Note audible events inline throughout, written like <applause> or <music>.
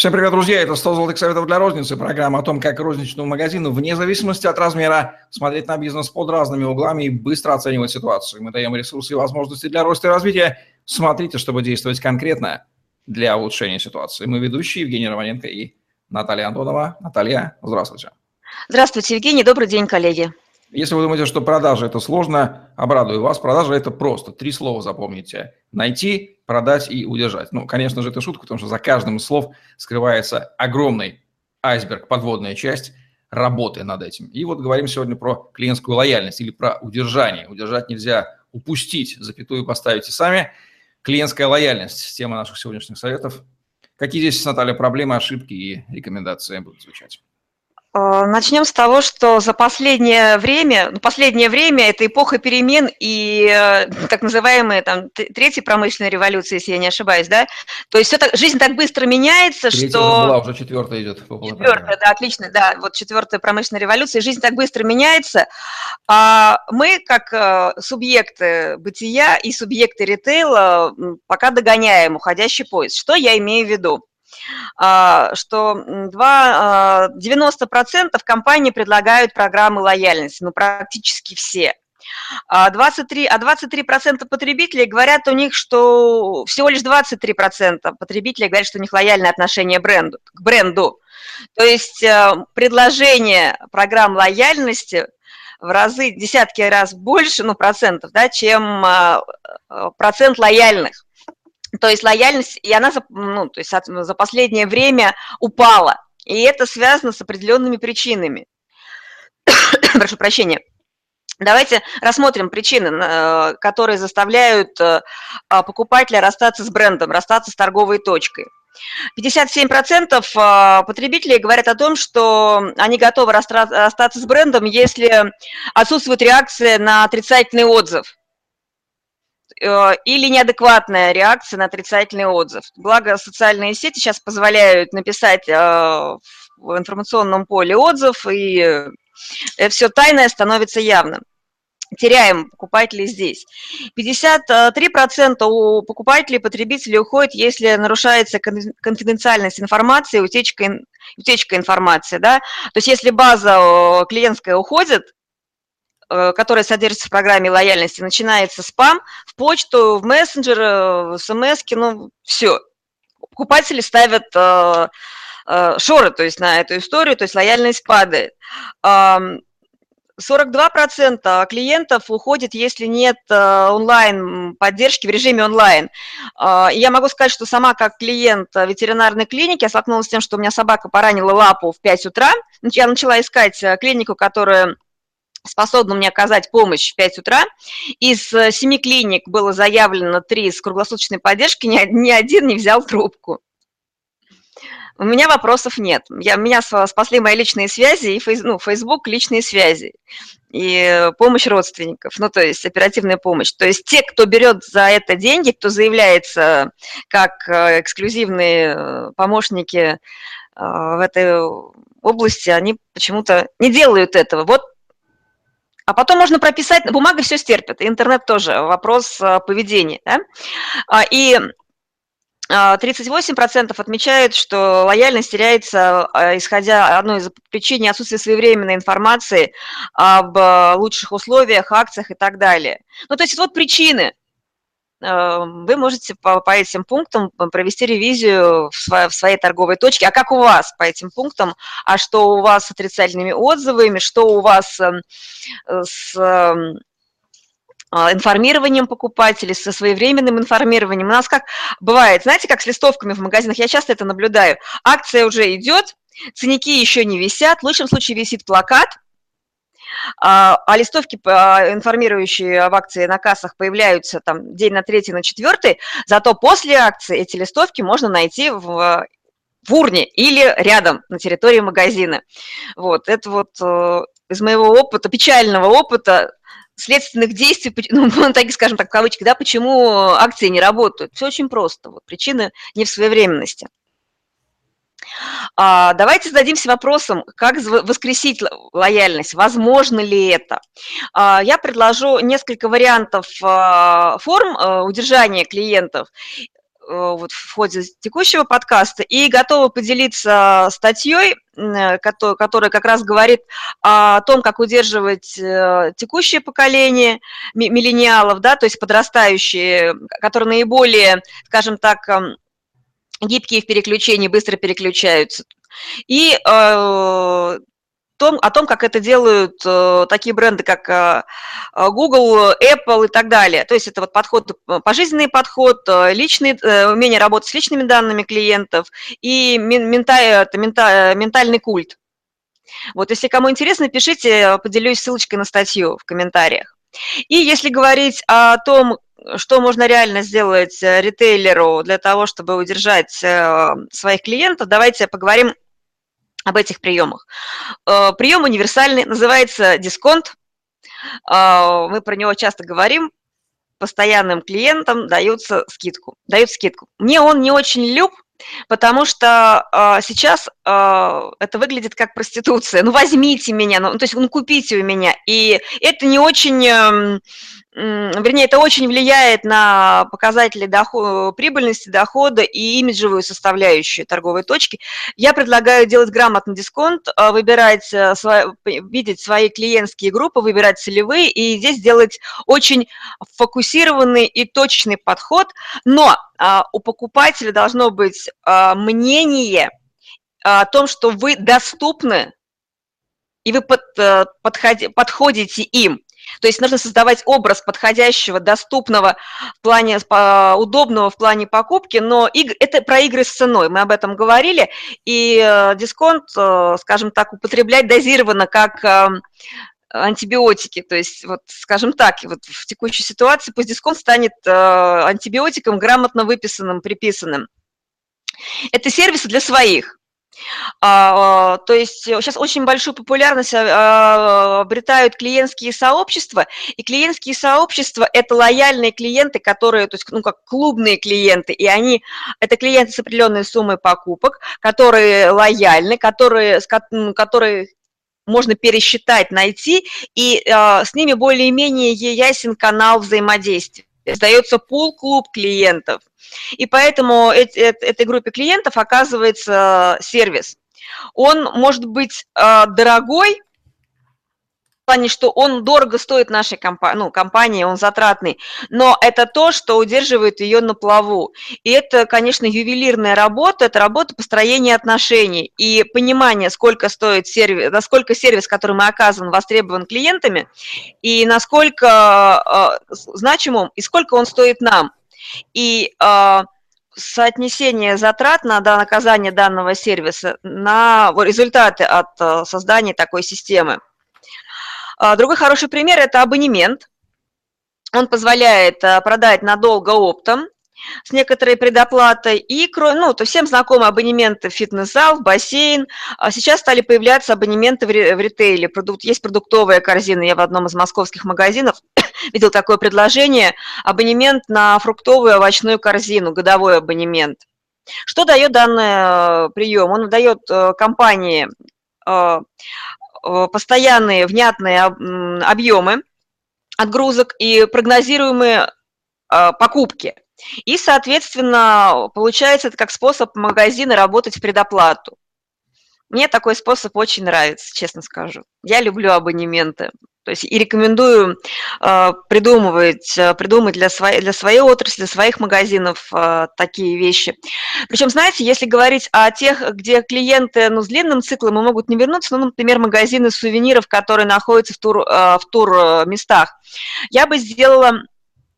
Всем привет, друзья! Это 100 золотых советов для розницы. Программа о том, как розничному магазину, вне зависимости от размера, смотреть на бизнес под разными углами и быстро оценивать ситуацию. Мы даем ресурсы и возможности для роста и развития. Смотрите, чтобы действовать конкретно для улучшения ситуации. Мы ведущие Евгений Романенко и Наталья Антонова. Наталья, здравствуйте. Здравствуйте, Евгений. Добрый день, коллеги. Если вы думаете, что продажа – это сложно, обрадую вас. Продажа – это просто. Три слова запомните. Найти, продать и удержать. Ну, конечно же, это шутка, потому что за каждым из слов скрывается огромный айсберг, подводная часть работы над этим. И вот говорим сегодня про клиентскую лояльность или про удержание. Удержать нельзя упустить, запятую поставите сами. Клиентская лояльность – тема наших сегодняшних советов. Какие здесь, Наталья, проблемы, ошибки и рекомендации будут звучать? Э, начнем с того, что за последнее время, ну, последнее время это эпоха перемен и э, так называемая там третья промышленная революция, если я не ошибаюсь, да? То есть все так, жизнь так быстро меняется, Третья что... Уже была, уже четвертая идет. Четвертая, да, отлично, да, вот четвертая промышленная революция, жизнь так быстро меняется. А мы, как э, субъекты бытия и субъекты ритейла, пока догоняем уходящий поезд. Что я имею в виду? А, что 2, 90% а, компаний предлагают программы лояльности, ну, практически все. 23, а 23% а потребителей говорят у них, что всего лишь 23% потребителей говорят, что у них лояльное отношение бренду, к бренду. То есть э, предложение программ лояльности в разы, десятки раз больше, ну, процентов, да, чем процент лояльных. То есть лояльность, и она за, ну, то есть за последнее время упала. И это связано с определенными причинами. <coughs> Прошу прощения. Давайте рассмотрим причины, э, которые заставляют э, а, покупателя расстаться с брендом, расстаться с торговой точкой. 57% э, потребителей говорят о том, что они готовы расстаться с брендом, если отсутствует реакция на отрицательный отзыв. Э, или неадекватная реакция на отрицательный отзыв. Благо, социальные сети сейчас позволяют написать э, в информационном поле отзыв, и э, все тайное становится явным. Теряем покупателей здесь. 53% у покупателей потребителей уходит, если нарушается конфиденциальность информации, утечка, утечка информации. Да? То есть если база клиентская уходит, Э, которая содержится в программе лояльности, начинается спам, в почту, в мессенджер, в смс, ну, все. Покупатели ставят э, э, шоры, то есть на эту историю, то есть лояльность падает. 42% клиентов уходит, если нет онлайн поддержки в режиме онлайн. Я могу сказать, что сама как клиент ветеринарной клиники, я столкнулась с тем, что у меня собака поранила лапу в 5 утра. Я начала искать клинику, которая способна мне оказать помощь в 5 утра. Из э, семи клиник было заявлено три с круглосуточной поддержки, ни, один не взял трубку. У меня вопросов нет. Я, меня спасли мои личные связи и фейс, ну, Facebook личные связи и помощь родственников, ну, то есть оперативная помощь. То есть те, кто берет за это деньги, кто заявляется как э, эксклюзивные э, помощники в этой области, они почему-то не делают этого. Вот а потом можно прописать, бумага все стерпит, интернет тоже, вопрос э, поведения. Да? А, и 38% а, отмечают, что лояльность теряется, а, исходя одной из причин отсутствия своевременной информации об э, лучших условиях, акциях и так далее. Ну, то есть вот причины, вы можете по, по этим пунктам провести ревизию в, сво, в своей торговой точке. А как у вас по этим пунктам? А что у вас с отрицательными отзывами? Что у вас эм, с эм, а, информированием покупателей, со своевременным информированием. У нас как бывает, знаете, как с листовками в магазинах, я часто это наблюдаю. Акция уже идет, ценники еще не висят, в лучшем случае висит плакат – а, а листовки, информирующие об акции на кассах, появляются там день на третий, на четвертый, зато после акции эти листовки можно найти в в урне или рядом на территории магазина. Вот, это вот э, из моего опыта, печального опыта, следственных действий, <laughs> ну, так скажем так, в кавычках, да, почему акции не работают. Все очень просто. Вот, причины не в своевременности. А, давайте зададимся вопросом, как воскресить лояльность, возможно ли это. А, я предложу несколько вариантов а, форм удержания клиентов. вот в ходе текущего подкаста и готова поделиться статьей, которая как раз говорит о том, как удерживать текущее поколение миллениалов, да, то есть подрастающие, которые наиболее, скажем так, гибкие в переключении, быстро переключаются. И э, том, о том, как это делают э, такие бренды, как э, Google, Apple и так далее. То есть это вот подход, э, пожизненный подход, э, личный, э, умение работать с личными данными клиентов и мента, мента, ментальный культ. Вот если кому интересно, пишите, поделюсь ссылочкой на статью в комментариях. И если говорить о том, что можно реально сделать э, ритейлеру для того, чтобы удержать э, своих клиентов, давайте поговорим об этих приемах. Э, прием универсальный, называется дисконт. Мы про него часто говорим. Постоянным клиентам даются скидку, дают скидку. Мне он не очень люб, потому что сейчас это выглядит как проституция. Ну, возьмите меня, ну, то есть, ну, купите у меня. И это не очень эм, вернее, это очень влияет на показатели доход, прибыльности, дохода и имиджевую составляющую торговой точки. Я предлагаю делать грамотный дисконт, а, выбирать, э, видеть свои клиентские группы, выбирать целевые, и здесь делать очень фокусированный и точный подход, но а, у покупателя должно быть а, мнение о том, что вы доступны, и вы под, э, подходи, подходите им. То есть нужно создавать образ подходящего, доступного в плане удобного в плане покупки, но это про игры с ценой, мы об этом говорили, и э, дисконт, э, скажем так, употреблять дозированно, как эм, антибиотики. То есть, вот, скажем так, вот в текущей ситуации пусть дисконт станет э, антибиотиком, грамотно выписанным, приписанным. Это сервисы для своих. А, то есть сейчас очень большую популярность а, обретают клиентские сообщества, и клиентские сообщества – это лояльные клиенты, которые, то есть, ну, как клубные клиенты, и они, это клиенты с определенной суммой покупок, которые лояльны, которые, которые можно пересчитать, найти, и э, с ними более-менее ясен канал взаимодействия. Создается пул-клуб клиентов. И поэтому этой группе клиентов оказывается сервис. Он может быть а, дорогой, плане, что он дорого стоит нашей компании, ну, компании, он затратный, но это то, что удерживает ее на плаву. И это, конечно, ювелирная работа, это работа построения отношений и понимание, сколько стоит сервис, насколько сервис, который мы оказываем, востребован клиентами, и насколько э, значим он, и сколько он стоит нам. И э, соотнесение затрат на оказание данного сервиса на результаты от э, создания такой системы. А, другой хороший пример – это абонемент. Он позволяет э, продать надолго оптом, с некоторой предоплатой. И, ну, то всем знакомы абонементы в фитнес-зал, в бассейн. А сейчас стали появляться абонементы в ритейле. Есть продуктовая корзина. Я в одном из московских магазинов <coughs> видел такое предложение. Абонемент на фруктовую овощную корзину, годовой абонемент. Что дает данный прием? Он дает компании постоянные, внятные объемы отгрузок и прогнозируемые покупки. И, соответственно, получается это как способ магазина работать в предоплату. Мне такой способ очень нравится, честно скажу. Я люблю абонементы. То есть и рекомендую э, придумывать, э, придумать для своей, для своей отрасли, для своих магазинов э, такие вещи. Причем, знаете, если говорить о тех, где клиенты ну, с длинным циклом и могут не вернуться, ну, например, магазины сувениров, которые находятся в тур, э, в тур местах, я бы сделала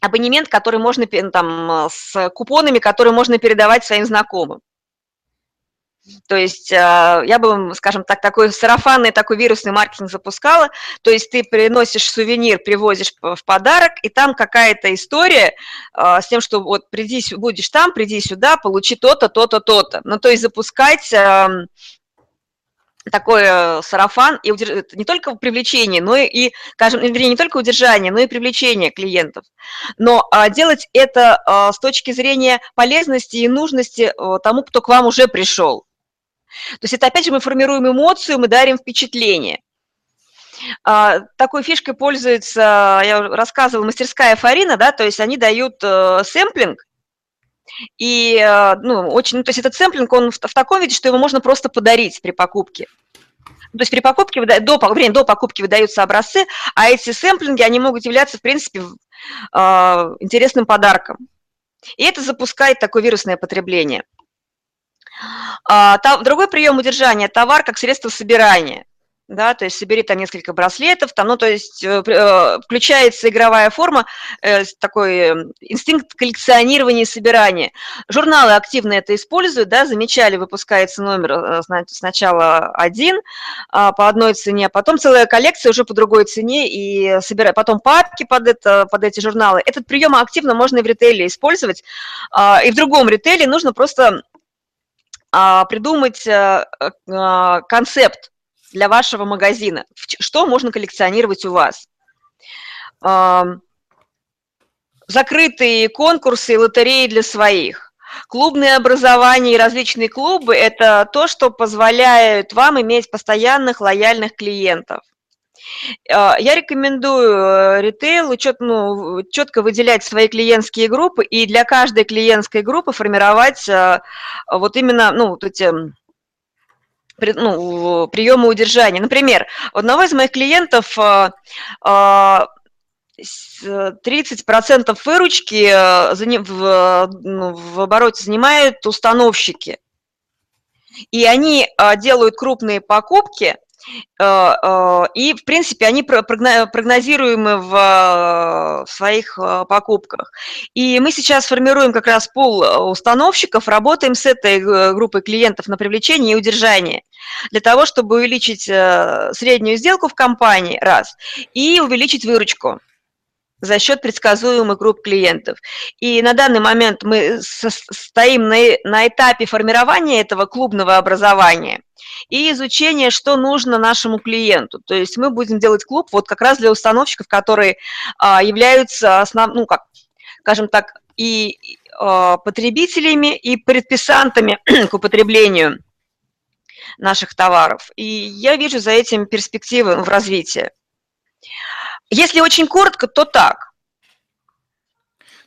абонемент, который можно, там, с купонами, которые можно передавать своим знакомым. То есть а, я бы, скажем так, такой сарафанный, такой вирусный маркетинг запускала. То есть ты приносишь сувенир, привозишь в подарок, и там какая-то история а, с тем, что вот приди, будешь там, приди сюда, получи то-то, то-то, то-то. Ну, то есть запускать такой э, сарафан, и удерж... не только привлечение, но и, скажем, вернее, не только удержание, но и привлечение клиентов. Но а, делать это а, с точки зрения полезности и нужности а, тому, кто к вам уже пришел. То есть это, опять же, мы формируем эмоцию, мы дарим впечатление. А, такой фишкой пользуется, я рассказывала, мастерская Фарина, да, то есть они дают а, сэмплинг, И, э, ну, очень, ну, то есть этот сэмплинг, он в, в таком виде, что его можно просто подарить при покупке. То есть при покупке, до, время, до покупки выдаются образцы, а эти сэмплинги, они могут являться, в принципе, э, интересным подарком. И это запускает такое вирусное потребление. А, другой прием удержания – товар как средство собирания – да, то есть собери там несколько браслетов, там, ну, то есть э, э включается игровая форма, э, такой инстинкт коллекционирования и собирания. Журналы активно это используют, да, замечали, выпускается номер сначала один э, по одной цене, а потом целая коллекция уже по другой цене, и собирая, потом папки под, это, под эти журналы. Этот прием активно можно и в ритейле использовать, и в другом ритейле нужно просто придумать э, э, концепт, для вашего магазина? Что можно коллекционировать у вас? Закрытые конкурсы и лотереи для своих. Клубные образования и различные клубы – это то, что позволяет вам иметь постоянных лояльных клиентов. А, я рекомендую э, ритейлу чет, ну, четко выделять свои клиентские группы и для каждой клиентской группы формировать э, вот именно ну, вот эти ну, приема удержания. Например, у одного из моих клиентов 30% а, а, выручки э, в, ну, в обороте занимают установщики. И они делают крупные покупки, Э, э, и, в принципе, они прогнозируемы в своих э, покупках. И мы сейчас формируем как раз пул установщиков, работаем с этой группой клиентов на привлечение и удержание для того, чтобы увеличить среднюю сделку в компании, раз, и увеличить выручку за счет предсказуемых групп клиентов. И на данный момент мы стоим на, на этапе формирования этого клубного образования и изучения, что нужно нашему клиенту. То есть мы будем делать клуб вот как раз для установщиков, которые а, являются основ, ну, как, скажем так, и а, потребителями, и предписантами <clears throat> к употреблению наших товаров. И я вижу за этим перспективы в развитии. Если очень коротко, то так.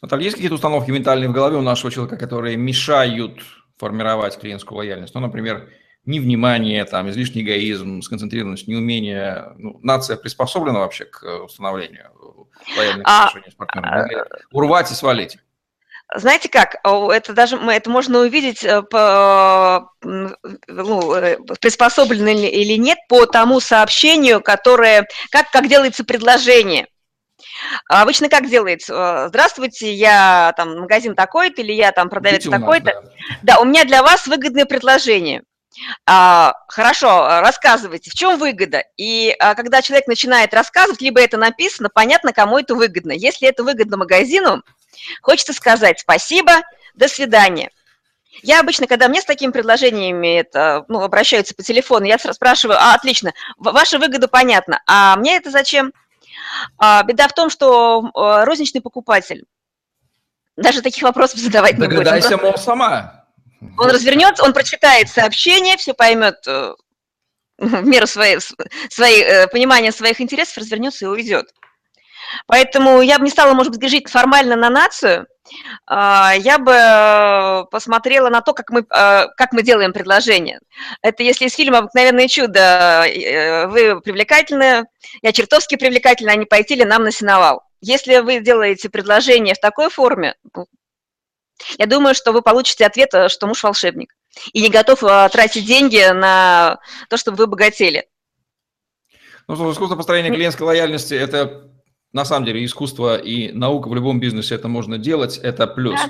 Наталья, есть какие-то установки ментальные в голове у нашего человека, которые мешают формировать клиентскую лояльность? Ну, например, невнимание, там, излишний эгоизм, сконцентрированность, неумение. Ну, нация приспособлена вообще к установлению лояльных а, отношений с партнером? Урвать и свалить? Знаете как, это даже это можно увидеть, э, по, ну, э, приспособлено или нет по тому сообщению, которое, как, как делается предложение. Обычно как делается? Э, Здравствуйте, я там магазин такой-то, или я там продавец такой-то. Да. да, у меня для вас выгодное предложение. А, хорошо, рассказывайте, в чем выгода? И а, когда человек начинает рассказывать, либо это написано, понятно, кому это выгодно. Если это выгодно магазину, Хочется сказать спасибо, до свидания. Я обычно, когда мне с такими предложениями это, ну, обращаются по телефону, я спрашиваю, а, отлично, ваша выгода понятна, а мне это зачем? А, беда в том, что а, розничный покупатель даже таких вопросов задавать не будет. Догадайся, мол, сама. Он развернется, он прочитает сообщение, все поймет э, в меру своей, своей, э, понимания своих интересов, развернется и уйдет. Поэтому я бы не стала, может быть, грежить формально на нацию, а, я бы э, посмотрела на то, как мы, э, как мы делаем предложение. Это если из фильма «Обыкновенное чудо» э, вы привлекательны, я чертовски привлекательна, а не пойти ли нам на сеновал. Если вы делаете предложение в такой форме, ну, я думаю, что вы получите ответ, что муж волшебник и не готов тратить деньги на то, чтобы вы богатели. Ну, искусство построения клиентской лояльности – это на самом деле искусство и наука в любом бизнесе это можно делать, это плюс.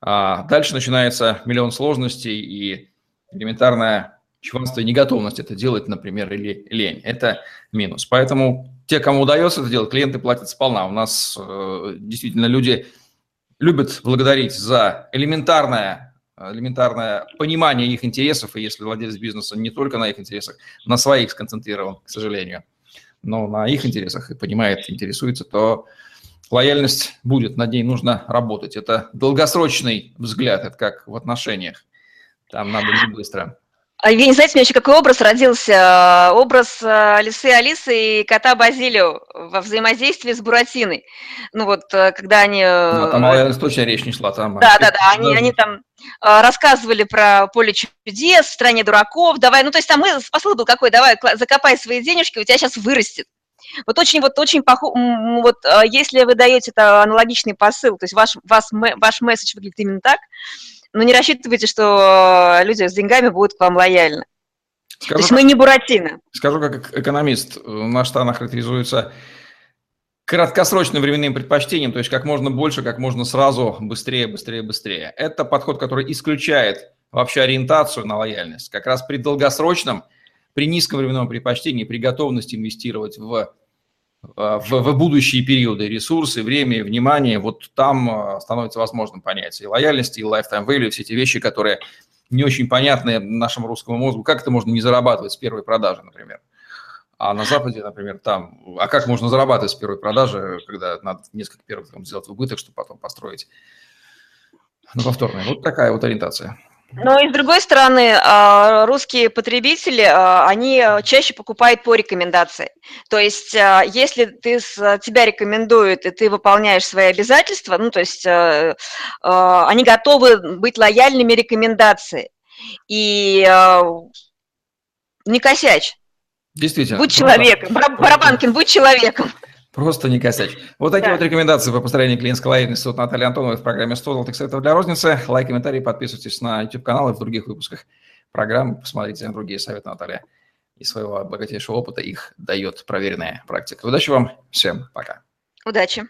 А дальше начинается миллион сложностей и элементарное чванство и неготовность это делать, например, или лень. Это минус. Поэтому те, кому удается это делать, клиенты платят сполна. У нас э, действительно люди любят благодарить за элементарное, элементарное понимание их интересов, и если владелец бизнеса не только на их интересах, на своих сконцентрирован, к сожалению но на их интересах и понимает, интересуется, то лояльность будет, над ней нужно работать. Это долгосрочный взгляд, это как в отношениях. Там надо не быстро. А вы не знаете, у меня еще какой образ родился? Образ э, лисы Алисы и кота Базилио во взаимодействии с Буратиной. Ну вот, э, когда они... Ну, там о точно речь не шла. Там, да, да, да, они, они там рассказывали про поле чудес, в стране дураков, давай, ну то есть там посыл был какой, давай, закопай свои денежки, у тебя сейчас вырастет. Вот очень, вот очень похоже, вот если вы даете это аналогичный посыл, то есть ваш, ваш, ваш месседж выглядит именно так, но не рассчитывайте, что э, люди с деньгами будут к вам лояльны. Скажу, То есть мы не Буратино. Скажу как экономист, наш страна характеризуется краткосрочным временным предпочтением, то есть как можно больше, как можно сразу, быстрее, быстрее, быстрее. Это подход, который исключает вообще ориентацию на лояльность. Как раз при долгосрочном, при низком временном предпочтении, при готовности инвестировать в в, в будущие периоды ресурсы, время, внимание, вот там а, становится возможным понять и лояльность, и lifetime value, все эти вещи, которые не очень понятны нашему русскому мозгу. Как это можно не зарабатывать с первой продажи, например? А на Западе, например, там, а как можно зарабатывать с первой продажи, когда надо несколько первых там, сделать убыток, чтобы потом построить на повторное? Вот такая вот ориентация. Но и с другой стороны, а, русские потребители, а, они чаще покупают по рекомендации. То есть, а, если ты, тебя рекомендуют, и ты выполняешь свои обязательства, ну, то есть, они готовы быть лояльными рекомендации. И не косячь. Действительно. Будь человеком. Барабанкин, будь человеком. Просто не косячь. Вот такие да. вот рекомендации по построению клиентской лояльности от Натальи Антоновой в программе 100 золотых советов для розницы. Лайк, комментарий, подписывайтесь на YouTube-канал и в других выпусках программы. Посмотрите на другие советы Наталья из своего богатейшего опыта их дает проверенная практика. Удачи вам. Всем пока. Удачи.